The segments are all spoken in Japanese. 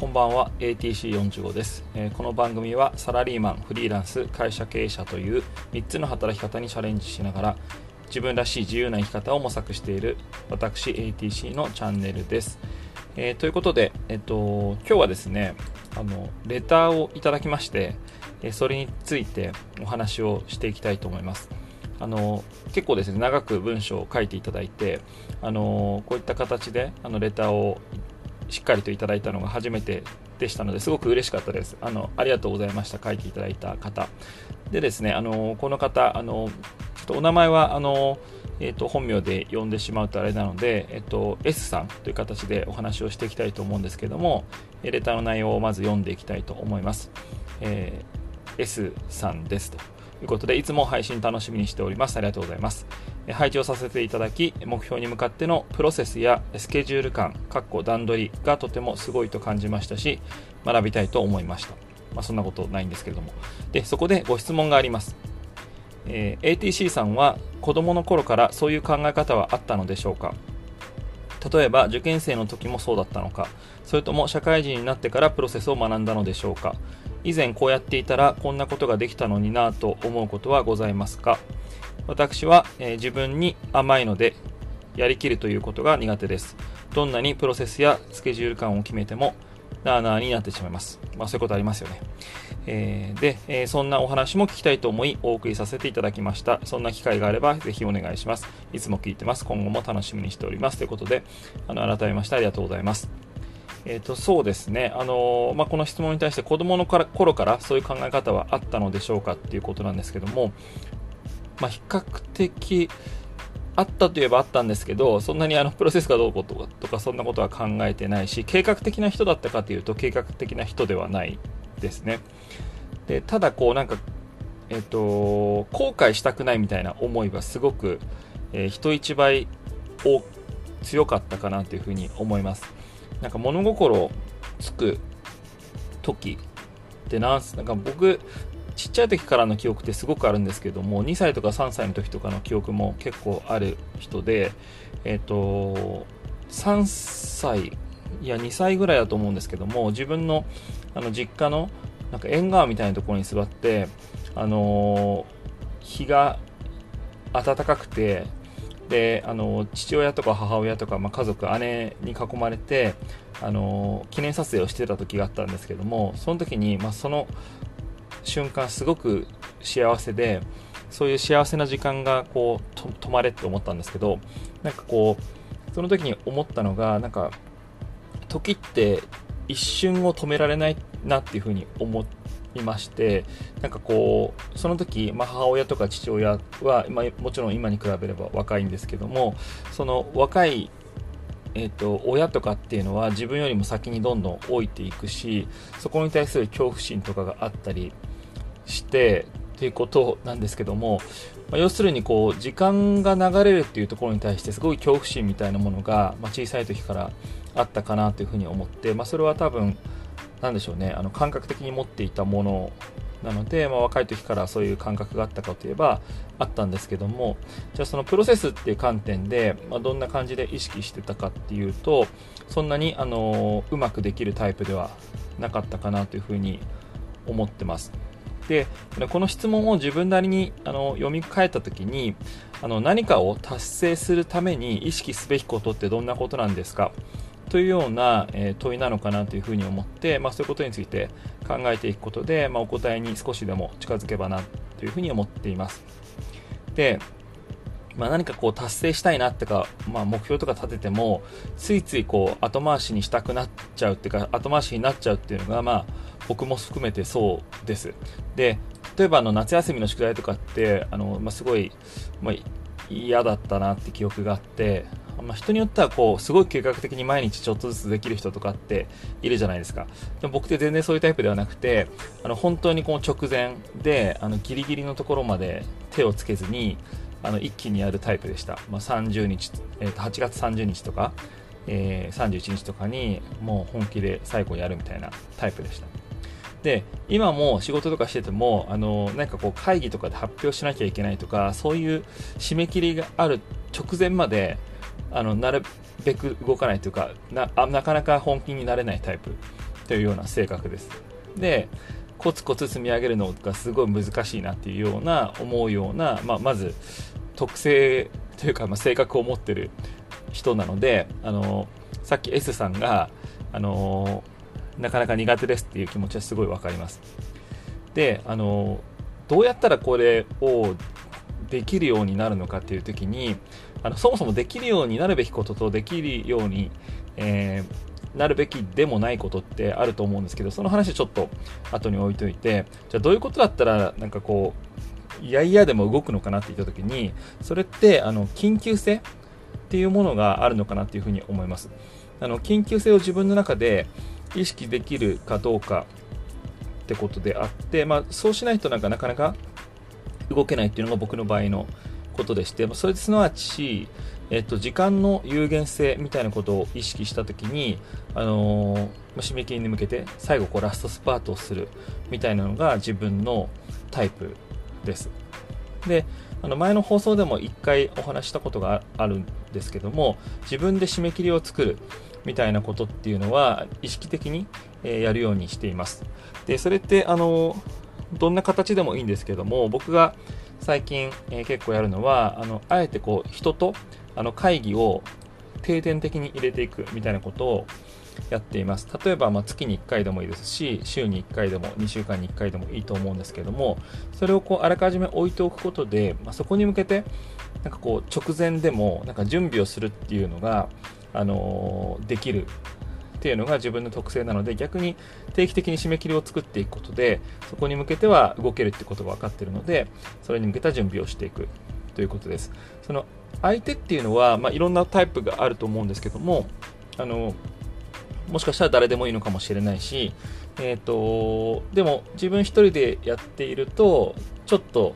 こんばんは ATC45 です、えー、この番組はサラリーマンフリーランス会社経営者という3つの働き方にチャレンジしながら自分らしい自由な生き方を模索している私 ATC のチャンネルです、えー、ということで、えっと、今日はですねあのレターをいただきましてそれについてお話をしていきたいと思います。あの結構ですね長く文章を書いていただいてあのこういった形であのレターをしっかりといただいたのが初めてでしたのですごく嬉しかったですあのありがとうございました書いていただいた方でですねあのこの方あのちょっとお名前はあのえーと、本名で呼んでしまうとあれなので、えーと、S さんという形でお話をしていきたいと思うんですけどもレターの内容をまず読んでいきたいと思います、えー、S さんですということで、いつも配信楽しみにしております。ありがとうございます。配置をさせていただき、目標に向かってのプロセスやスケジュール感、かっこ段取りがとてもすごいと感じましたし、学びたいと思いました。まあ、そんなことないんですけれども。で、そこでご質問があります。えー、ATC さんは子供の頃からそういう考え方はあったのでしょうか？例えば受験生の時もそうだったのか？それとも社会人になってからプロセスを学んだのでしょうか？以前こうやっていたらこんなことができたのになと思うことはございますか？私は、えー、自分に甘いのでやりきるということが苦手ですどんなにプロセスやスケジュール感を決めてもなーなーになってしまいます。まあそういうことありますよね。えー、で、えー、そんなお話も聞きたいと思いお送りさせていただきました。そんな機会があればぜひお願いします。いつも聞いてます。今後も楽しみにしております。ということで、あの、改めましてありがとうございます。えーと、そうですね、あのまあ、この質問に対して子供のから頃からそういう考え方はあったのでしょうかっていうことなんですけども、まあ、比較的あったといえばあったんですけどそんなにあのプロセスがどうこうとかとかそんなことは考えてないし計画的な人だったかというと計画的な人ではないですね。でただこうなんかえっ、と後悔したくないみたいな思いはすごく、えー、人一倍強かったかなというふうに思います。なんか物心つく時ってなんなんか僕ちっちゃい時からの記憶ってすごくあるんですけども2歳とか3歳の時とかの記憶も結構ある人でえっ、ー、と3歳いや2歳ぐらいだと思うんですけども自分のあの実家のなんか縁側みたいなところに座ってあの、日が暖かくてであの父親とか母親とか、まあ、家族姉に囲まれてあの記念撮影をしてた時があったんですけどもその時に、まあ、その瞬間すごく幸せでそういう幸せな時間がこう止まれって思ったんですけどなんかこうその時に思ったのがなんか時って一瞬を止められないなっていうふうに思いましてなんかこうその時、まあ、母親とか父親は、まあ、もちろん今に比べれば若いんですけどもその若いえーと、親とかっていうのは自分よりも先にどんどん老いていくしそこに対する恐怖心とかがあったりしてっていうことなんですけども、ま、要するにこう時間が流れるっていうところに対してすごい恐怖心みたいなものが、ま、小さい時からあったかなというふうに思って、まあ、それは多分なんでしょうねあの感覚的に持っていたものなので、まあ、若い時からそういう感覚があったかといえばあったんですけどもじゃあそのプロセスっていう観点で、まあ、どんな感じで意識してたかっていうとそんなにあのうまくできるタイプではなかったかなというふうに思ってます。でこの質問を自分なりにあの読み替えた時にあの何かを達成するために意識すべきことってどんなことなんですか？というような、え問いなのかなというふうに思って、まあ、そういうことについて考えていくことで、まあ、お答えに少しでも近づけばなというふうに思っています。で、まあ、何かこう達成したいなってか、まあ、目標とか立ててもついついこう後回しにしたくなっちゃうっていうか後回しになっちゃうっていうのが、まあ、僕も含めてそうです。で例えばあの夏休みの宿題とかってあの、まあ、すごい、まあ、嫌だったなって記憶があってまあ、人によってはこうすごい計画的に毎日ちょっとずつできる人とかっているじゃないですかでも僕って全然そういうタイプではなくてあの本当にこの直前であのギリギリのところまで手をつけずにあの一気にやるタイプでした、まあ、30日、えー、と8月30日とか、えー、31日とかにもう本気で最後やるみたいなタイプでした。で今も仕事とかしててもあのなんかこう会議とかで発表しなきゃいけないとかそういう締め切りがある直前まであのなるべく動かないというかななかなか本気になれないタイプというような性格です。でコツコツ積み上げるのがすごい難しいなっていうような思うような、まあ、まず特性というか、まあ、性格を持ってる人なのであのさっき S さんがあのなかなか苦手ですっていう気持ちはすごい分かります。であのどうやったらこれをできるようになるのかっていう時にあのそもそもできるようになるべきこととできるように、えー、なるべきでもないことってあると思うんですけどその話ちょっと後に置いといてじゃあどういうことだったらなんかこういやいやでも動くのかなって言った時にそれってあの緊急性っていうものがあるのかなっていうふうに思います。あの緊急性を自分の中で意識できるかどうかってことであって、まあ、そうしないとなんかなかなか動けないっていうのが僕の場合のことでして、それすなわち、えっと、時間の有限性みたいなことを意識したときに、あのー、締め切りに向けて最後こうラストスパートをするみたいなのが自分のタイプです。で、あの前の放送でも1回お話したことがあるんですけども、自分で締め切りを作るみたいなことっていうのは意識的にやるようにしています。で、それってあのどんな形でもいいんですけども僕が最近、結構やるのはあのあえてこう人とあの会議を定点的に入れていくみたいなことをやっています。例えば、ま、月に1回でもいいですし週に1回でも2週間に1回でもいいと思うんですけどもそれをこうあらかじめ置いておくことで、まあ、そこに向けてなんかこう直前でもなんか準備をするっていうのが、あのー、できるっていうのが自分の特性なので逆に定期的に締め切りを作っていくことでそこに向けては動けるってことが分かっているのでそれに向けた準備をしていくということです。その相手っていうのは、まあ、いろんなタイプがあると思うんですけどもあのもしかしたら誰でもいいのかもしれないし、えーと、とでも自分一人でやっているとちょっと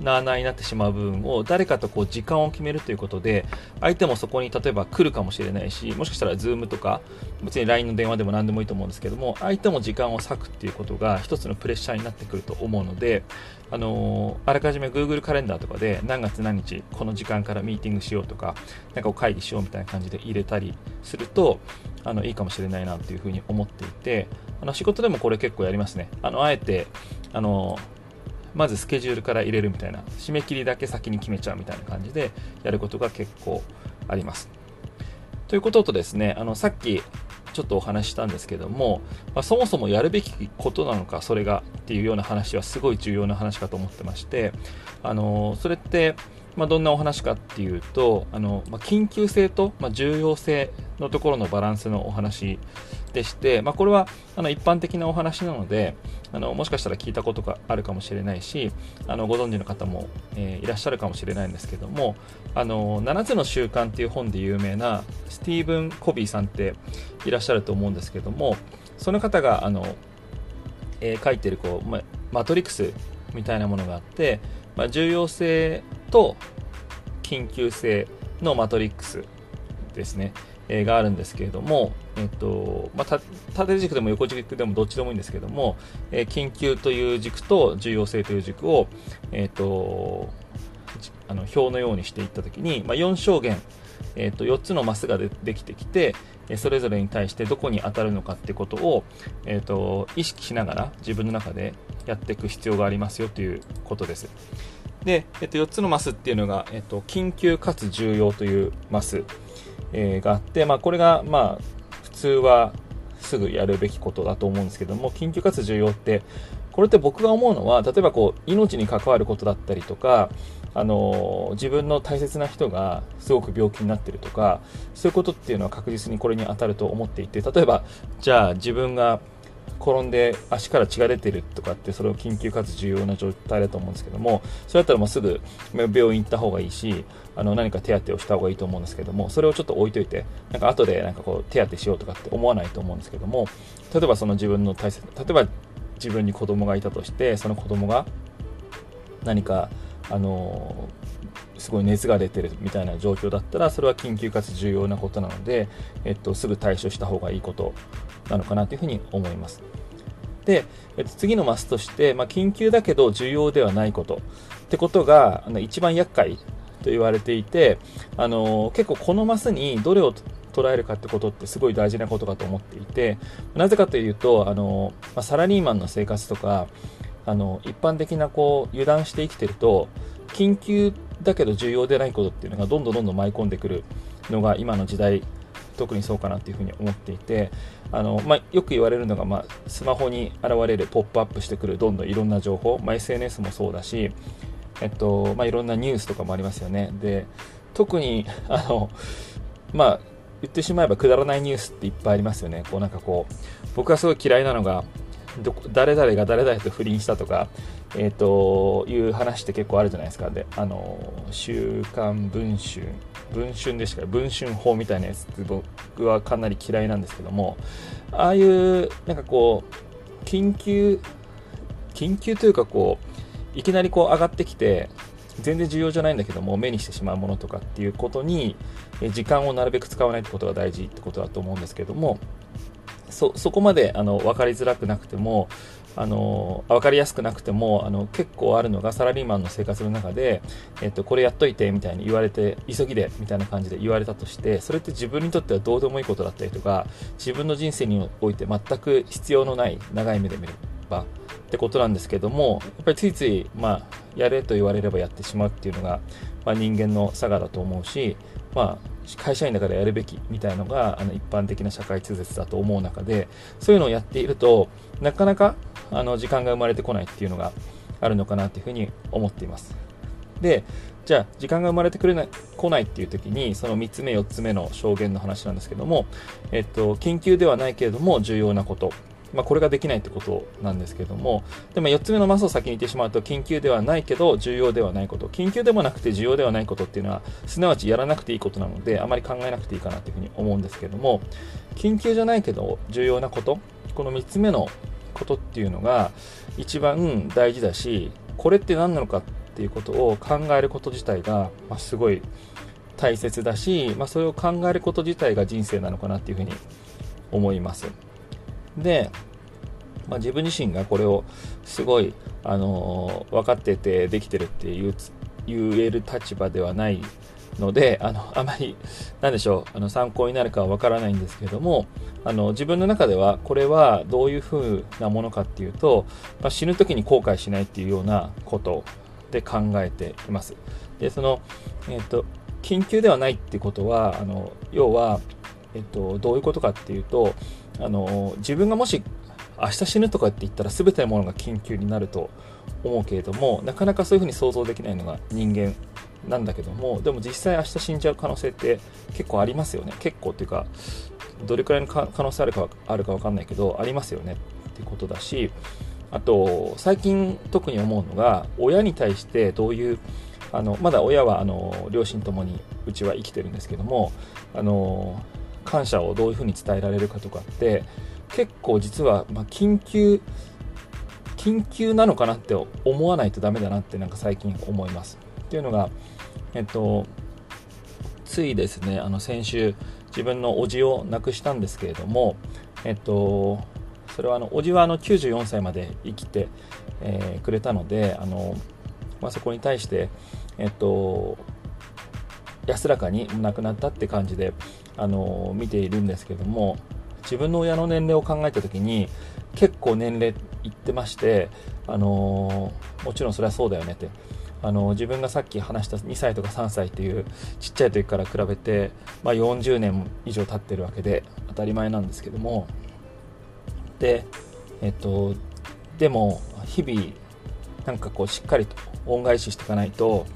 なあなあになってしまう部分を誰かとこう時間を決めるということで相手もそこに例えば来るかもしれないしもしかしたら Zoom とか別に LINE の電話でも何でもいいと思うんですけども相手も時間を割くっていうことが一つのプレッシャーになってくると思うのであのー、あらかじめ Google カレンダーとかで何月何日この時間からミーティングしようとかなんか会議しようみたいな感じで入れたりするとあのいいかもしれないなというふうに思っていてあの仕事でもこれ結構やりますね。あのあえてあのーまずスケジュールから入れるみたいな締め切りだけ先に決めちゃうみたいな感じでやることが結構あります。ということとですねあのさっきちょっとお話ししたんですけども、まあ、そもそもやるべきことなのかそれがっていうような話はすごい重要な話かと思ってましてあのそれってまあ、どんなお話かっていうとあの、まあ、緊急性と、ま、重要性のところのバランスのお話でして、まあ、これはあの一般的なお話なのであのもしかしたら聞いたことがあるかもしれないしあのご存知の方も、えー、いらっしゃるかもしれないんですけどもあの7つの習慣っていう本で有名なスティーブン・コビーさんっていらっしゃると思うんですけどもその方があの、えー、書いてるこう、ま、マトリックスみたいなものがあって、まあ、重要性と緊急性のマトリックスですね、えー、があるんですけれども、えっとまあ、縦軸でも横軸でもどっちでもいいんですけども、えー、緊急という軸と重要性という軸を、えっと、あの表のようにしていったときに、まあ、4象限、えっと、4つのマスがでできてきて、それぞれに対してどこに当たるのかってことを、えっと、意識しながら自分の中でやっていく必要がありますよということです。で、えっと、4つのマスっていうのが、えっと、緊急かつ重要というマス、えー、があって、まあ、これが、まあ、普通はすぐやるべきことだと思うんですけども、緊急かつ重要って、これって僕が思うのは、例えばこう、命に関わることだったりとか、あの自分の大切な人がすごく病気になってるとか、そういうことっていうのは確実にこれに当たると思っていて、例えば、じゃあ自分が転んで足から血が出てるとかってそれを緊急かつ重要な状態だと思うんですけどもそれだったらもうすぐ病院行った方がいいしあの何か手当てをした方がいいと思うんですけどもそれをちょっと置いといてなんか後でなんかこう手当てしようとかって思わないと思うんですけども例えばその自分の大切例えば自分に子供がいたとしてその子供が何かあのすごい熱が出てるみたいな状況だったらそれは緊急かつ重要なことなので、えっと、すぐ対処した方がいいことなのかなというふうに思います。で、えっと、次のマスとして、まあ、緊急だけど重要ではないことってことがあの一番厄介と言われていて、あの結構このマスにどれを捉えるかってことってすごい大事なことかと思っていてなぜかというとあの、まあ、サラリーマンの生活とかあの一般的なこう油断して生きてると緊急だけど重要でないことっていうのがどんどんどんどん舞い込んでくるのが今の時代特にそうかなっていうふうに思っていてあの、まあ、よく言われるのが、まあ、スマホに現れるポップアップしてくるどんどんいろんな情報、まあ、SNS もそうだし、えっとまあ、いろんなニュースとかもありますよね。で特にあの、まあ、言ってしまえばくだらないニュースっていっぱいありますよね。こうなんかこう僕がすごい嫌いなのがど誰々が誰々と不倫したとか、えーと、いう話って結構あるじゃないですか。であの週刊文春文春でしか文春法みたいなやつって僕はかなり嫌いなんですけどもああいうなんかこう緊急緊急というかこういきなりこう上がってきて全然重要じゃないんだけども目にしてしまうものとかっていうことに時間をなるべく使わないってことが大事ってことだと思うんですけどもそそこまであの分かりづらくなくてもあの分かりやすくなくてもあの結構あるのがサラリーマンの生活の中で、えっと、これやっといてみたいに言われて急ぎでみたいな感じで言われたとしてそれって自分にとってはどうでもいいことだったりとか自分の人生において全く必要のない長い目で見る。ばってことなんですけどもやっぱりついつい、まあ、やれと言われればやってしまうっていうのが、まあ、人間の差がだと思うし、まあ、会社員だからやるべきみたいのがあの一般的な社会通説だと思う中でそういうのをやっているとなかなかあの時間が生まれてこないっていうのがあるのかなというふうに思っています。でじゃあ時間が生まれてくれない来ないっていう時にその3つ目4つ目の証言の話なんですけども、えっと、緊急ではないけれども重要なこと。まあ、これができないってことなんですけども、でも4つ目のマスを先に言ってしまうと、緊急ではないけど重要ではないこと、緊急でもなくて重要ではないことっていうのは、すなわちやらなくていいことなので、あまり考えなくていいかなというふうに思うんですけども、緊急じゃないけど重要なこと、この3つ目のことっていうのが一番大事だし、これって何なのかっていうことを考えること自体が、まあ、すごい大切だし、まあ、それを考えること自体が人生なのかなっていうふうに思います。で、まあ、自分自身がこれをすごい、あのー、分かっててできてるっていう言える立場ではないのであのあまり何でしょうあの参考になるかは分からないんですけどもあの自分の中ではこれはどういうふうなものかっていうと、まあ、死ぬ時に後悔しないっていうようなことで考えています。でその、えーと、緊急ではないってことはあの要は、えーとどういうことかっていうとあの自分がもし明日死ぬとかって言ったら全てのものが緊急になると思うけれどもなかなかそういうふうに想像できないのが人間なんだけどもでも実際明日死んじゃう可能性って結構ありますよね。結構っていうかどれくらいの可能性あるかあるか分かんないけどありますよね。っていうことだしあと最近特に思うのが親に対してどういうあのまだ親はあの両親ともにうちは生きてるんですけどもあの感謝をどういうふうに伝えられるかとかって結構実は、ま緊急緊急なのかなって思わないとダメだなってなんか最近思います。っていうのがえっとついですねあの先週自分の叔父を亡くしたんですけれどもえっとそれはあの叔父はあの94歳まで生きて、えー、くれたのであの、まあ、そこに対してえっと安らかに亡くなったって感じであの見ているんですけども自分の親の年齢を考えた時に結構年齢いってましてあのもちろんそれはそうだよねって。あの自分がさっき話した2歳とか3歳っていうちっちゃい時から比べて、まあ、40年以上経ってるわけで当たり前なんですけども。でえっとでも日々なんかこうしっかりと恩返ししていかないと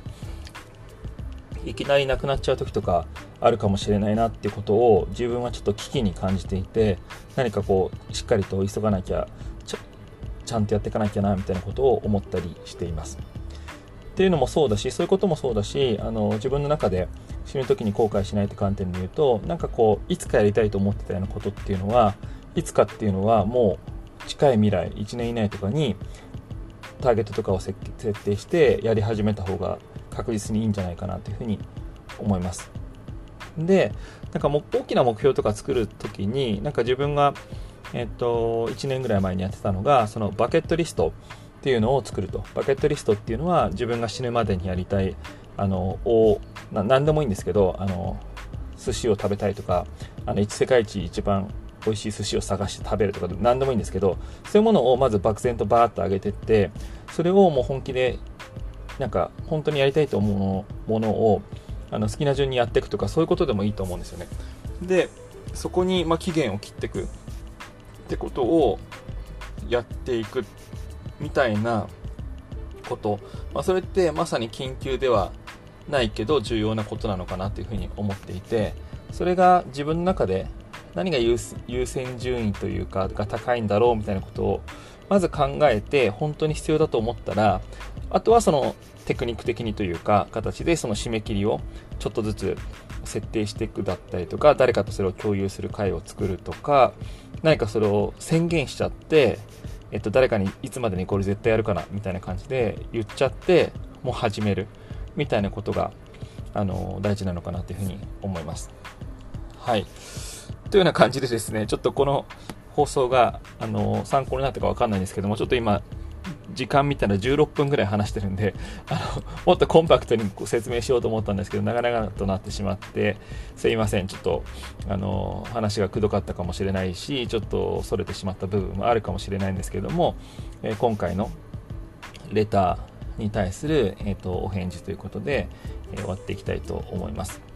いきなり亡くなっちゃう時とかあるかもしれないなっていうことを自分はちょっと危機に感じていて何かこうしっかりと急がなきゃちゃんとやっていかなきゃなみたいなことを思ったりしています。っていうのもそうだしそういうこともそうだしあの自分の中で死ぬ時に後悔しないって観点で言うとなんかこういつかやりたいと思ってたようなことっていうのはいつかっていうのはもう近い未来1年以内とかにターゲットとかを設定してやり始めた方が確実にいいんじゃないかなというふうに思います。で、なんかも大きな目標とか作るときに、なんか自分が、えっと、1年ぐらい前にやってたのが、そのバケットリストっていうのを作ると。バケットリストっていうのは自分が死ぬまでにやりたい、あの、を、な何でもいいんですけど、あの、寿司を食べたいとかあの世界一一番美味しい寿司を探して食べるとか何でもいいんですけどそういうものをまず漠然とバーッと上げてってそれをもう本気でなんか本当にやりたいと思うものをあの好きな順にやっていくとかそういうことでもいいと思うんですよね。でそこにま期限を切っていくってことをやっていくみたいなこと、まあ、それってまさに緊急ではないけど重要なことなのかなというふうに思っていてそれが自分の中で何が優先順位というかが高いんだろうみたいなことをまず考えて本当に必要だと思ったらあとはそのテクニック的にというか形でその締め切りをちょっとずつ設定していくだったりとか誰かとそれを共有する会を作るとか何かそれを宣言しちゃってえっと、誰かにいつまでにこれ絶対やるかなみたいな感じで言っちゃってもう始めるみたいなことがあの大事なのかなというふうに思います。はい。というような感じでですね、ちょっとこの放送があの参考になったかわかんないんですけども、ちょっと今、時間見たら16分ぐらい話してるんで、あの、もっとコンパクトに説明しようと思ったんですけど、なかなかとなってしまって、すいません。ちょっと、あの、話がくどかったかもしれないし、ちょっと逸れてしまった部分もあるかもしれないんですけども、えー、今回のレターに対する、えーと、お返事ということで、えー、終わっていきたいと思います。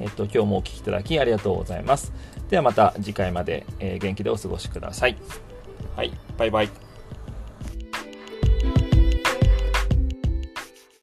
えっ、と、今日もお聴きいただきありがとうございます。ではまた次回まで、え元気でお過ごしください。はい、バイバイ。